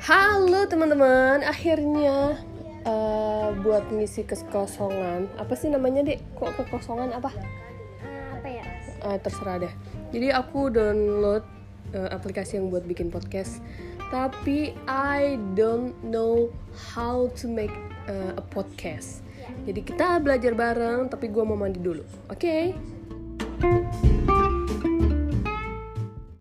Halo teman-teman, akhirnya uh, buat ngisi kekosongan apa sih namanya dek? Kok kekosongan apa? Apa ya Uh, terserah deh. Jadi aku download uh, aplikasi yang buat bikin podcast, tapi I don't know how to make uh, a podcast. Iya. Jadi kita belajar bareng, tapi gue mau mandi dulu, oke?